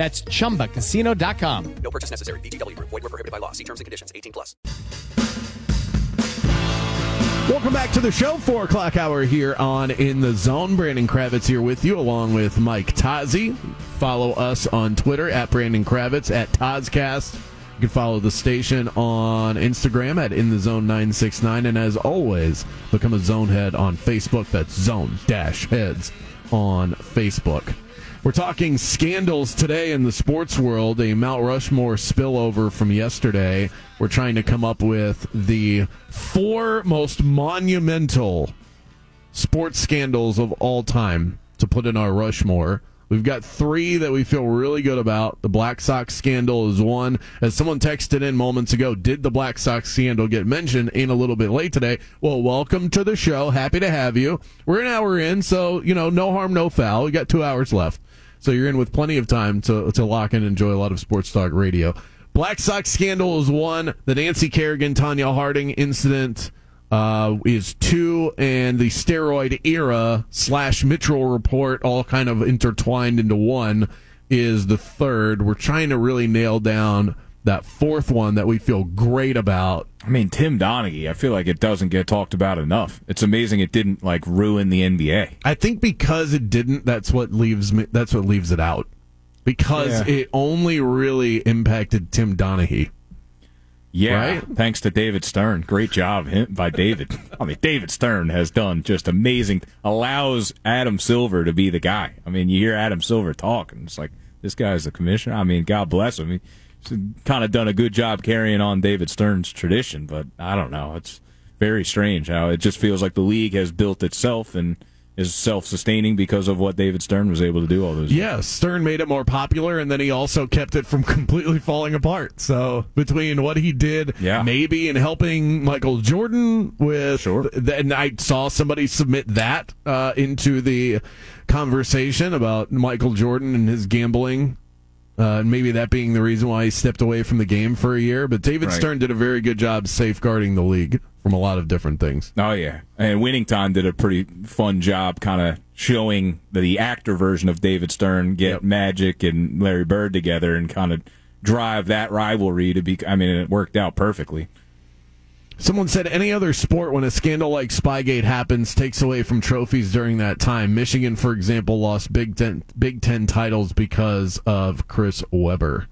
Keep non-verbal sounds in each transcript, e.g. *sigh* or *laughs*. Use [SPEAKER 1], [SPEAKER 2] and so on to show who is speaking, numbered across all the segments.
[SPEAKER 1] That's chumbacasino.com.
[SPEAKER 2] No purchase necessary. VGW Group. Void were prohibited by law. See terms and conditions. 18 plus.
[SPEAKER 3] Welcome back to the show. Four o'clock hour here on In the Zone. Brandon Kravitz here with you, along with Mike Tozzi. Follow us on Twitter at Brandon Kravitz at Tozcast. You can follow the station on Instagram at In the Zone 969. And as always, become a Zone Head on Facebook. That's Zone Dash Heads on Facebook. We're talking scandals today in the sports world, a Mount Rushmore spillover from yesterday. We're trying to come up with the four most monumental sports scandals of all time to put in our Rushmore. We've got three that we feel really good about. The Black Sox scandal is one. As someone texted in moments ago, did the Black Sox scandal get mentioned? Ain't a little bit late today. Well, welcome to the show. Happy to have you. We're an hour in, so, you know, no harm, no foul. We got two hours left. So you're in with plenty of time to, to lock and enjoy a lot of sports talk radio. Black Sox scandal is one. The Nancy Kerrigan, Tonya Harding incident uh, is two, and the steroid era slash Mitchell report, all kind of intertwined into one, is the third. We're trying to really nail down that fourth one that we feel great about.
[SPEAKER 4] I mean, Tim Donaghy, I feel like it doesn't get talked about enough. It's amazing it didn't like ruin the NBA.
[SPEAKER 3] I think because it didn't, that's what leaves me. That's what leaves it out. Because
[SPEAKER 4] Yeah.
[SPEAKER 3] it only really impacted Tim Donaghy.
[SPEAKER 4] Yeah,
[SPEAKER 3] Right?
[SPEAKER 4] thanks to David Stern. Great job him- by David. *laughs* I mean, David Stern has done just amazing. Allows Adam Silver to be the guy. I mean, you hear Adam Silver talk, and it's like this guy's the commissioner. I mean, God bless him. He's kind of done a good job carrying on David Stern's tradition, but I don't know. It's very strange how it just feels like the league has built itself and is self-sustaining because of what David Stern was able to do all those. years.
[SPEAKER 3] Yeah, Stern made it more popular, and then he also kept it from *laughs* completely falling apart. So between what he did,
[SPEAKER 4] Yeah.
[SPEAKER 3] maybe in helping Michael Jordan with,
[SPEAKER 4] Sure.
[SPEAKER 3] and I saw somebody submit that uh, into the conversation about Michael Jordan and his gambling. Uh, and maybe that being the reason why he stepped away from the game for a year. But David
[SPEAKER 4] Right.
[SPEAKER 3] Stern did a very good job safeguarding the league from a lot of different things.
[SPEAKER 4] Oh yeah, and Winning Time did a pretty fun job, kind of showing the actor version of David Stern get
[SPEAKER 3] Yep.
[SPEAKER 4] Magic and Larry Bird together and kind of drive that rivalry to be. I mean, it worked out perfectly.
[SPEAKER 3] Someone said any other sport when a scandal like Spygate happens takes away from trophies during that time. Michigan, for example, lost Big Ten Big Ten titles because of Chris Webber.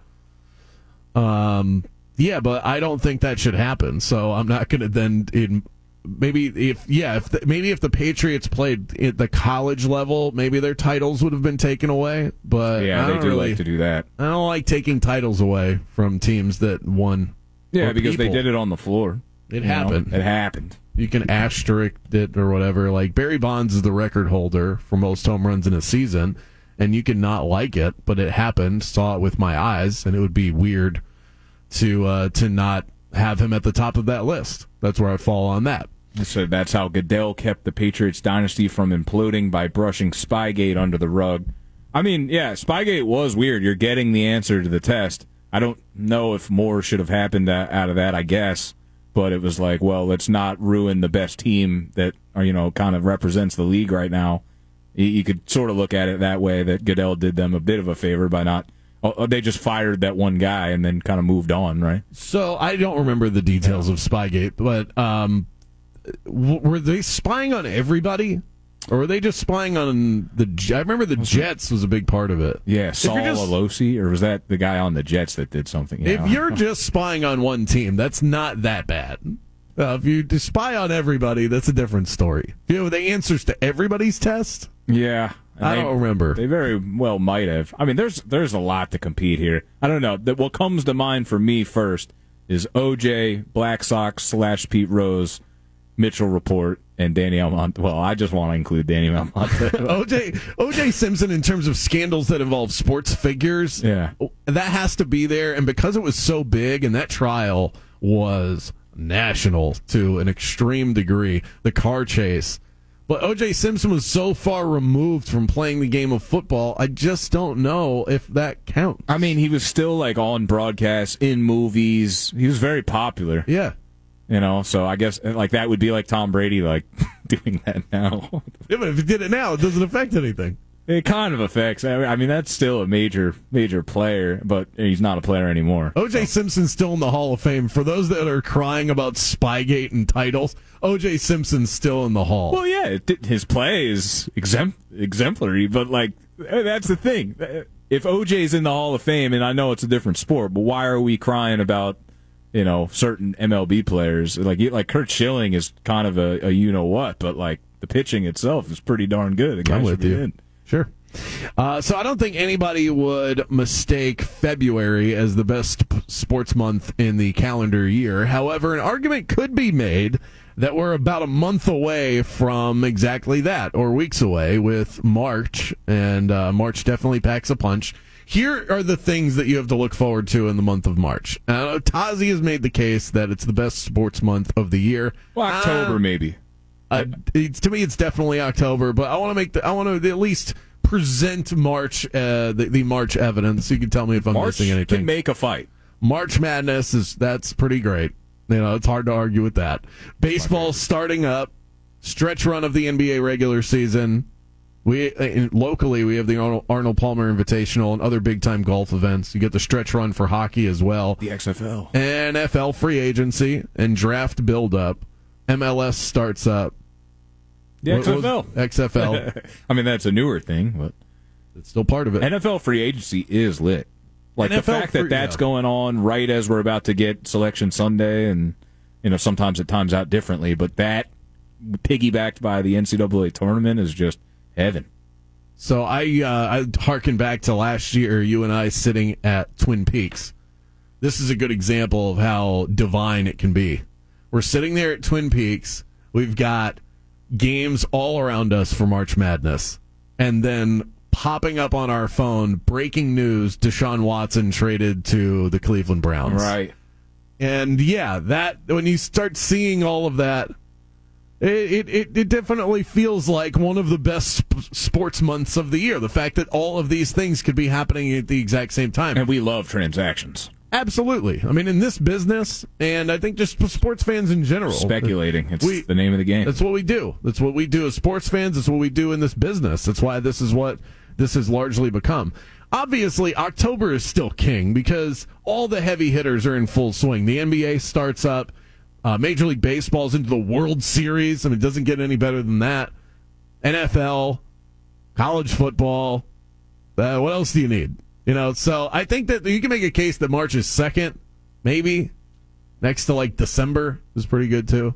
[SPEAKER 3] Um, yeah, but I don't think that should happen. So I'm not going to then in maybe if yeah if the, maybe if the Patriots played at the college level, maybe their titles would have been taken away. But
[SPEAKER 4] Yeah,
[SPEAKER 3] I
[SPEAKER 4] they
[SPEAKER 3] don't really,
[SPEAKER 4] like to do that.
[SPEAKER 3] I don't like taking titles away from teams that won.
[SPEAKER 4] Yeah, because they did it on the floor.
[SPEAKER 3] It
[SPEAKER 4] You know,
[SPEAKER 3] happened.
[SPEAKER 4] It happened.
[SPEAKER 3] you can asterisk it or whatever. Like Barry Bonds is the record holder for most home runs in a season, and you can not like it, but it happened. Saw it with my eyes, and it would be weird to uh, to not have him at the top of that list. That's where I fall on that.
[SPEAKER 4] So that's how Goodell kept the Patriots dynasty from imploding by brushing Spygate under the rug. I mean, yeah, Spygate was weird. You're getting the answer to the test. I don't know if more should have happened out of that, I guess. But it was like, well, let's not ruin the best team that, or, you know, kind of represents the league right now. You, you could sort of look at it that way that Goodell did them a bit of a favor by not. Oh, they just fired that one guy and then kind of moved on, right?
[SPEAKER 3] So I don't remember the details of Spygate, but um, w- were they spying on everybody, or were they just spying on the? I remember the Jets was a big part of it.
[SPEAKER 4] Yeah, Saul
[SPEAKER 3] just-
[SPEAKER 4] Alosi, or was that the guy on the Jets that did something?
[SPEAKER 3] If
[SPEAKER 4] Yeah.
[SPEAKER 3] you're just spying on one team, that's not that bad. Uh, if you spy on everybody, that's a different story. You know the answers to everybody's test.
[SPEAKER 4] Yeah,
[SPEAKER 3] I
[SPEAKER 4] they-
[SPEAKER 3] don't remember.
[SPEAKER 4] They very well might have. I mean, there's there's a lot to compete here. I don't know. That what comes to mind for me first is OJ, Black Sox slash Pete Rose, Mitchell Report, and Danny Almonte. Well, I just want to include Danny Almonte. *laughs*
[SPEAKER 3] OJ OJ Simpson in terms of scandals that involve sports figures.
[SPEAKER 4] Yeah.
[SPEAKER 3] that has to be there. And because it was so big and that trial was national to an extreme degree. The car chase. But OJ Simpson was so far removed from playing the game of football, I just don't know if that counts.
[SPEAKER 4] I mean, he was still like on broadcast, in movies. He was very popular.
[SPEAKER 3] Yeah.
[SPEAKER 4] You know, so I guess like that would be like Tom Brady like *laughs* doing that now.
[SPEAKER 3] yeah but if he did it now, it doesn't affect anything.
[SPEAKER 4] It kind of affects. I mean, that's still a major, major player, but he's not a player anymore.
[SPEAKER 3] OJ so. Simpson's still in the Hall of Fame. For those that are crying about Spygate and titles, OJ Simpson's still in the Hall.
[SPEAKER 4] Well, yeah, it, his play is exemplary, but like eh, that's the thing. Eh, if OJ's in the Hall of Fame, and I know it's a different sport, but why are we crying about you know certain MLB players? Like like Curt Schilling is kind of a, a you know what, but like the pitching itself is pretty darn good.
[SPEAKER 3] The I'm with you. In. Sure. Uh, so I don't think anybody would mistake February as the best p- sports month in the calendar year. However, an argument could be made that we're about a month away from exactly that, or weeks away with March, and uh, March definitely packs a punch. Here are the things that you have to look forward to in the month of March. Uh, Tozzi has made the case that it's the best sports month of the year.
[SPEAKER 4] Well, October uh, maybe.
[SPEAKER 3] Uh, to me, it's definitely October, but I want to make the, I want to at least present March, uh, the, the, March evidence. You can tell me if I'm
[SPEAKER 4] March
[SPEAKER 3] missing anything.
[SPEAKER 4] Can make a fight.
[SPEAKER 3] March Madness is that's pretty great. You know, it's hard to argue with that. Baseball starting up, stretch run of the NBA regular season. We uh, locally we have the Arnold Palmer Invitational and other big time golf events. You get the stretch run for hockey as well.
[SPEAKER 4] The XFL,
[SPEAKER 3] NFL free agency and draft build up. MLS starts up.
[SPEAKER 4] The XFL.
[SPEAKER 3] XFL. *laughs*
[SPEAKER 4] I mean, that's a newer thing, but
[SPEAKER 3] it's still part of it.
[SPEAKER 4] NFL free agency is lit. Like NFL the fact free, that that's yeah. going on right as we're about to get Selection Sunday, and you know sometimes it times out differently, but that piggybacked by the NCAA tournament is just heaven.
[SPEAKER 3] So I uh, I harken back to last year, you and I sitting at Twin Peaks. This is a good example of how divine it can be. We're sitting there at Twin Peaks. We've got games all around us for March Madness. And then popping up on our phone, breaking news Deshaun Watson traded to the Cleveland Browns.
[SPEAKER 4] Right.
[SPEAKER 3] And yeah, that when you start seeing all of that, it, it, it definitely feels like one of the best sports months of the year. The fact that all of these things could be happening at the exact same time.
[SPEAKER 4] And we love transactions.
[SPEAKER 3] Absolutely. I mean, in this business, and I think just sports fans in general,
[SPEAKER 4] speculating. It's we, the name of the game.
[SPEAKER 3] That's what we do. That's what we do as sports fans. That's what we do in this business. That's why this is what this has largely become. Obviously, October is still king because all the heavy hitters are in full swing. The NBA starts up. Uh, Major League Baseball's into the World Series. I mean, it doesn't get any better than that. NFL, college football. Uh, what else do you need? You know, so I think that you can make a case that March is second, maybe next to like December is pretty good too.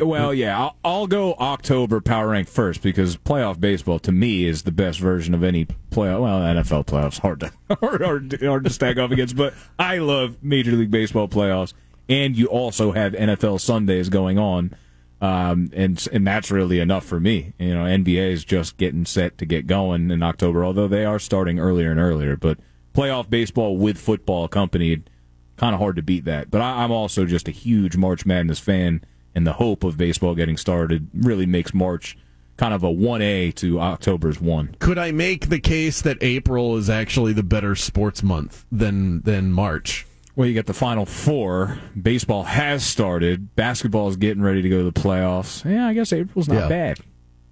[SPEAKER 4] Well, yeah, I'll, I'll, go October power rank first because playoff baseball to me is the best version of any playoff. Well, NFL playoffs hard to *laughs* hard, hard to stack off against, but I love Major League Baseball playoffs, and you also have NFL Sundays going on, um, and and that's really enough for me. You know, NBA is just getting set to get going in October, although they are starting earlier and earlier. But playoff baseball with football accompanied, kind of hard to beat that. But I, I'm also just a huge March Madness fan, and the hope of baseball getting started really makes March kind of a 1A to October's 1.
[SPEAKER 3] Could I make the case that April is actually the better sports month than than March?
[SPEAKER 4] Well, you got the Final Four. Baseball has started. Basketball is getting ready to go to the playoffs. Yeah, I guess April's not yeah. bad.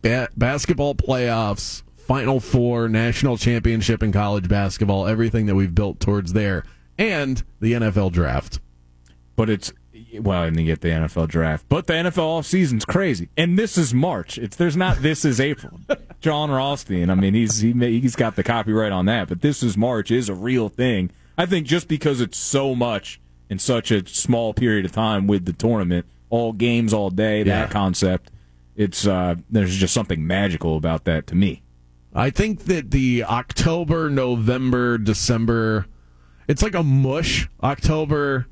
[SPEAKER 3] Ba- basketball playoffs, Final Four, national championship in college basketball, everything that we've built towards there, and the NFL draft.
[SPEAKER 4] But it's well, and you get the NFL draft, but the NFL off season's crazy, and this is March. It's there's not this is April. *laughs* Jon Rothstein, I mean, he's he, he's got the copyright on that, but this is March is a real thing I think just because it's so much in such a small period of time with the tournament, all games all day, yeah. that concept, it's uh, there's just something magical about that to me.
[SPEAKER 3] I think that the October, November, December, it's like a mush. October,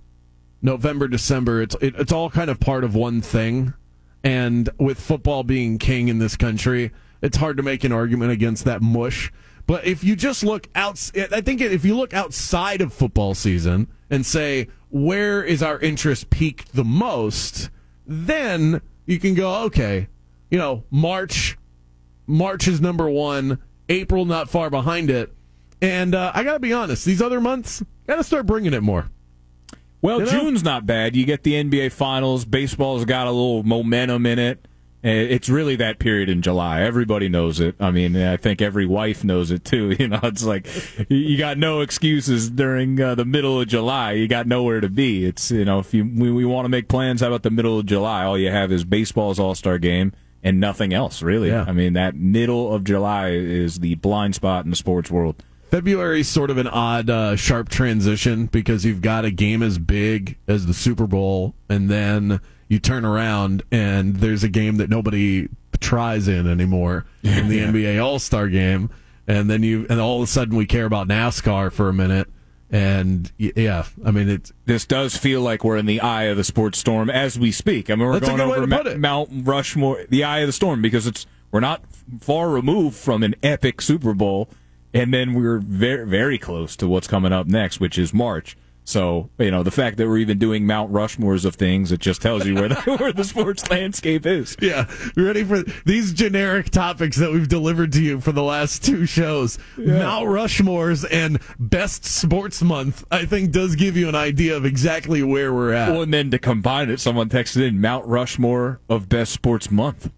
[SPEAKER 3] November, December, it's it, it's all kind of part of one thing. And with football being king in this country, it's hard to make an argument against that mush. But if you just look out, I think if you look outside of football season and say where is our interest peaked the most, then you can go okay, you know March, March is number one, April not far behind it, and uh, I got to be honest, these other months got to start bringing it more.
[SPEAKER 4] Well,
[SPEAKER 3] You know?
[SPEAKER 4] June's not bad. You get the NBA Finals. Baseball's got a little momentum in it. Uh, It's really that period in July. Everybody knows it. I mean, I think every wife knows it too. *laughs* You know, it's like you got no excuses during uh, the middle of July. You got nowhere to be. It's you know, if you we, we want to make plans, how about the middle of July? All you have is baseball's All Star Game and nothing else, really.
[SPEAKER 3] Yeah.
[SPEAKER 4] I mean, that middle of July is the blind spot in the sports world.
[SPEAKER 3] February is sort of an odd, uh, sharp transition because you've got a game as big as the Super Bowl, and then you turn around and there's a game that nobody tries in anymore *laughs* in the NBA All Star game, and then you and all of a sudden we care about NASCAR for a minute, and yeah, I mean it's
[SPEAKER 4] this does feel like we're in the eye of the sports storm as we speak. I mean, we're going over Ma- Mount Rushmore, the eye of the storm, because it's we're not far removed from an epic Super Bowl, and then we're very very close to what's coming up next, which is March. So you know the fact that we're even doing Mount Rushmores of things, it just tells you where the, *laughs* where the sports landscape is.
[SPEAKER 3] Yeah, you ready for these generic topics that we've delivered to you for the last two shows? Mount Rushmore's and Best Sports Month, I think, does give you an idea of exactly where we're at.
[SPEAKER 4] Well, and then to combine it, someone texted in Mount Rushmore of best sports month.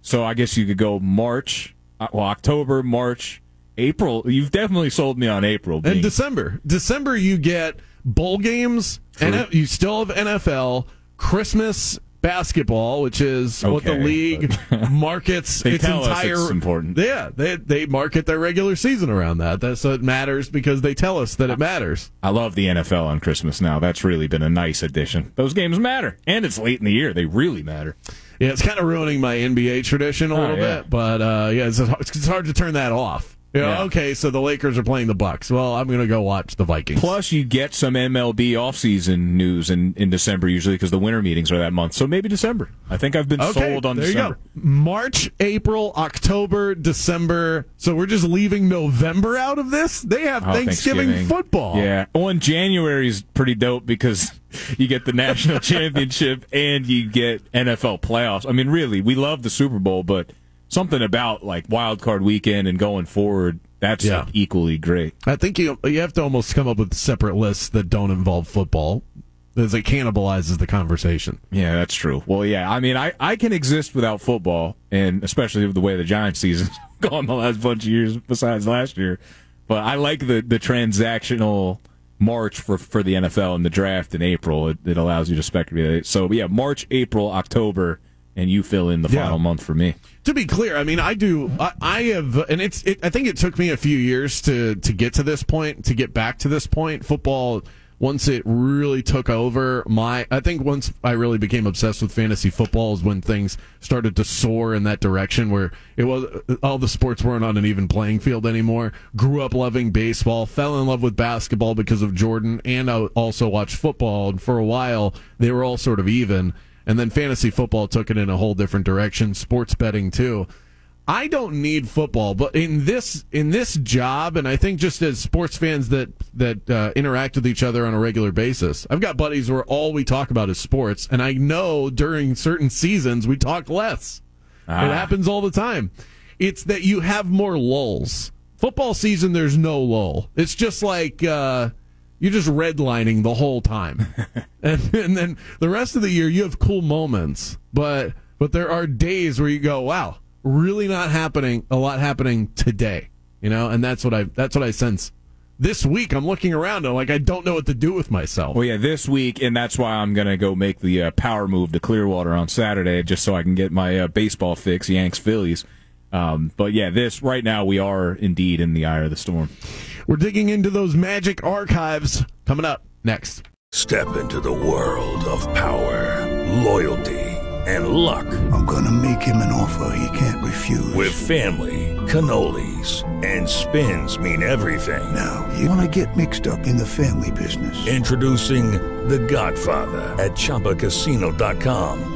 [SPEAKER 4] So I guess you could go March, uh, well, October, March, April. You've definitely sold me on April.
[SPEAKER 3] and December, December, you get bowl games, and you still have NFL, Christmas basketball, which is what the
[SPEAKER 4] Okay,
[SPEAKER 3] league *laughs* markets
[SPEAKER 4] They
[SPEAKER 3] its
[SPEAKER 4] tell us
[SPEAKER 3] entire.
[SPEAKER 4] it's important.
[SPEAKER 3] Yeah, they they market their regular season around that. That's so it matters because they tell us that it matters.
[SPEAKER 4] I love the NFL on Christmas now. That's really been a nice addition. Those games matter, and it's late in the year. They really matter.
[SPEAKER 3] Yeah, it's kind of ruining my NBA tradition a
[SPEAKER 4] Oh,
[SPEAKER 3] little
[SPEAKER 4] yeah.
[SPEAKER 3] bit, but uh, yeah, it's, it's hard to turn that off. You
[SPEAKER 4] Yeah.
[SPEAKER 3] okay, so the Lakers are playing the Bucks. Well, I'm going to go watch the Vikings.
[SPEAKER 4] Plus, you get some MLB offseason news in, in December usually because the winter meetings are that month. So maybe December. I think I've been
[SPEAKER 3] Okay,
[SPEAKER 4] sold on
[SPEAKER 3] there
[SPEAKER 4] December.
[SPEAKER 3] you go. March, April, October, December. So we're just leaving November out of this. They have
[SPEAKER 4] Oh,
[SPEAKER 3] Thanksgiving, football.
[SPEAKER 4] Yeah. Well, and January's pretty dope because *laughs* you get the national *laughs* championship and you get NFL playoffs. I mean, really, we love the Super Bowl, but something about like wild card weekend and going forward, that's
[SPEAKER 3] Yeah.
[SPEAKER 4] like, equally great.
[SPEAKER 3] I think you you have to almost come up with separate lists that don't involve football, as it cannibalizes the conversation.
[SPEAKER 4] Yeah, that's true. Well, yeah, I mean, I, I can exist without football, and especially with the way the Giants season's *laughs* gone the last bunch of years, besides last year. But I like the the transactional March for for the NFL and the draft in April. It, it allows you to speculate. So yeah, March, April, October, and you fill in the
[SPEAKER 3] Yeah.
[SPEAKER 4] final month for me.
[SPEAKER 3] To be clear, I mean, I do. I, I have, and it's. It, I think it took me a few years to to get to this point, to get back to this point. Football, once it really took over, my. I think once I really became obsessed with fantasy football is when things started to soar in that direction, where it was all the sports weren't on an even playing field anymore. Grew up loving baseball, fell in love with basketball because of Jordan, and I also watched football. And for a while, they were all sort of even and then fantasy football took it in a whole different direction. Sports betting too. I don't need football but in this in this job and i think just as sports fans that that uh, interact with each other on a regular basis i've got buddies where all we talk about is sports and i know during certain seasons we talk less. It happens all the time. It's that you have more lulls. Football season there's no lull. It's just like uh you're just redlining the whole time. *laughs* And, and then the rest of the year you have cool moments but but there are days where you go wow really not happening a lot happening today you know? And that's what i that's what i sense. This week i'm looking around and like i don't know what to do with myself.
[SPEAKER 4] Well, yeah, this week, and that's why I'm gonna go make the uh, power move to Clearwater on Saturday, just so I can get my uh, baseball fix, Yanks Phillies. Um, but yeah, this right now we are indeed in the eye of the storm.
[SPEAKER 3] we're digging into those magic archives coming up next
[SPEAKER 5] Step into the world of power, loyalty, and luck.
[SPEAKER 6] I'm gonna make him an offer he can't refuse.
[SPEAKER 5] With family, cannolis, and spins mean everything.
[SPEAKER 6] now, you wanna get mixed up in the family business.
[SPEAKER 5] Introducing The Godfather at ChumbaCasino.com.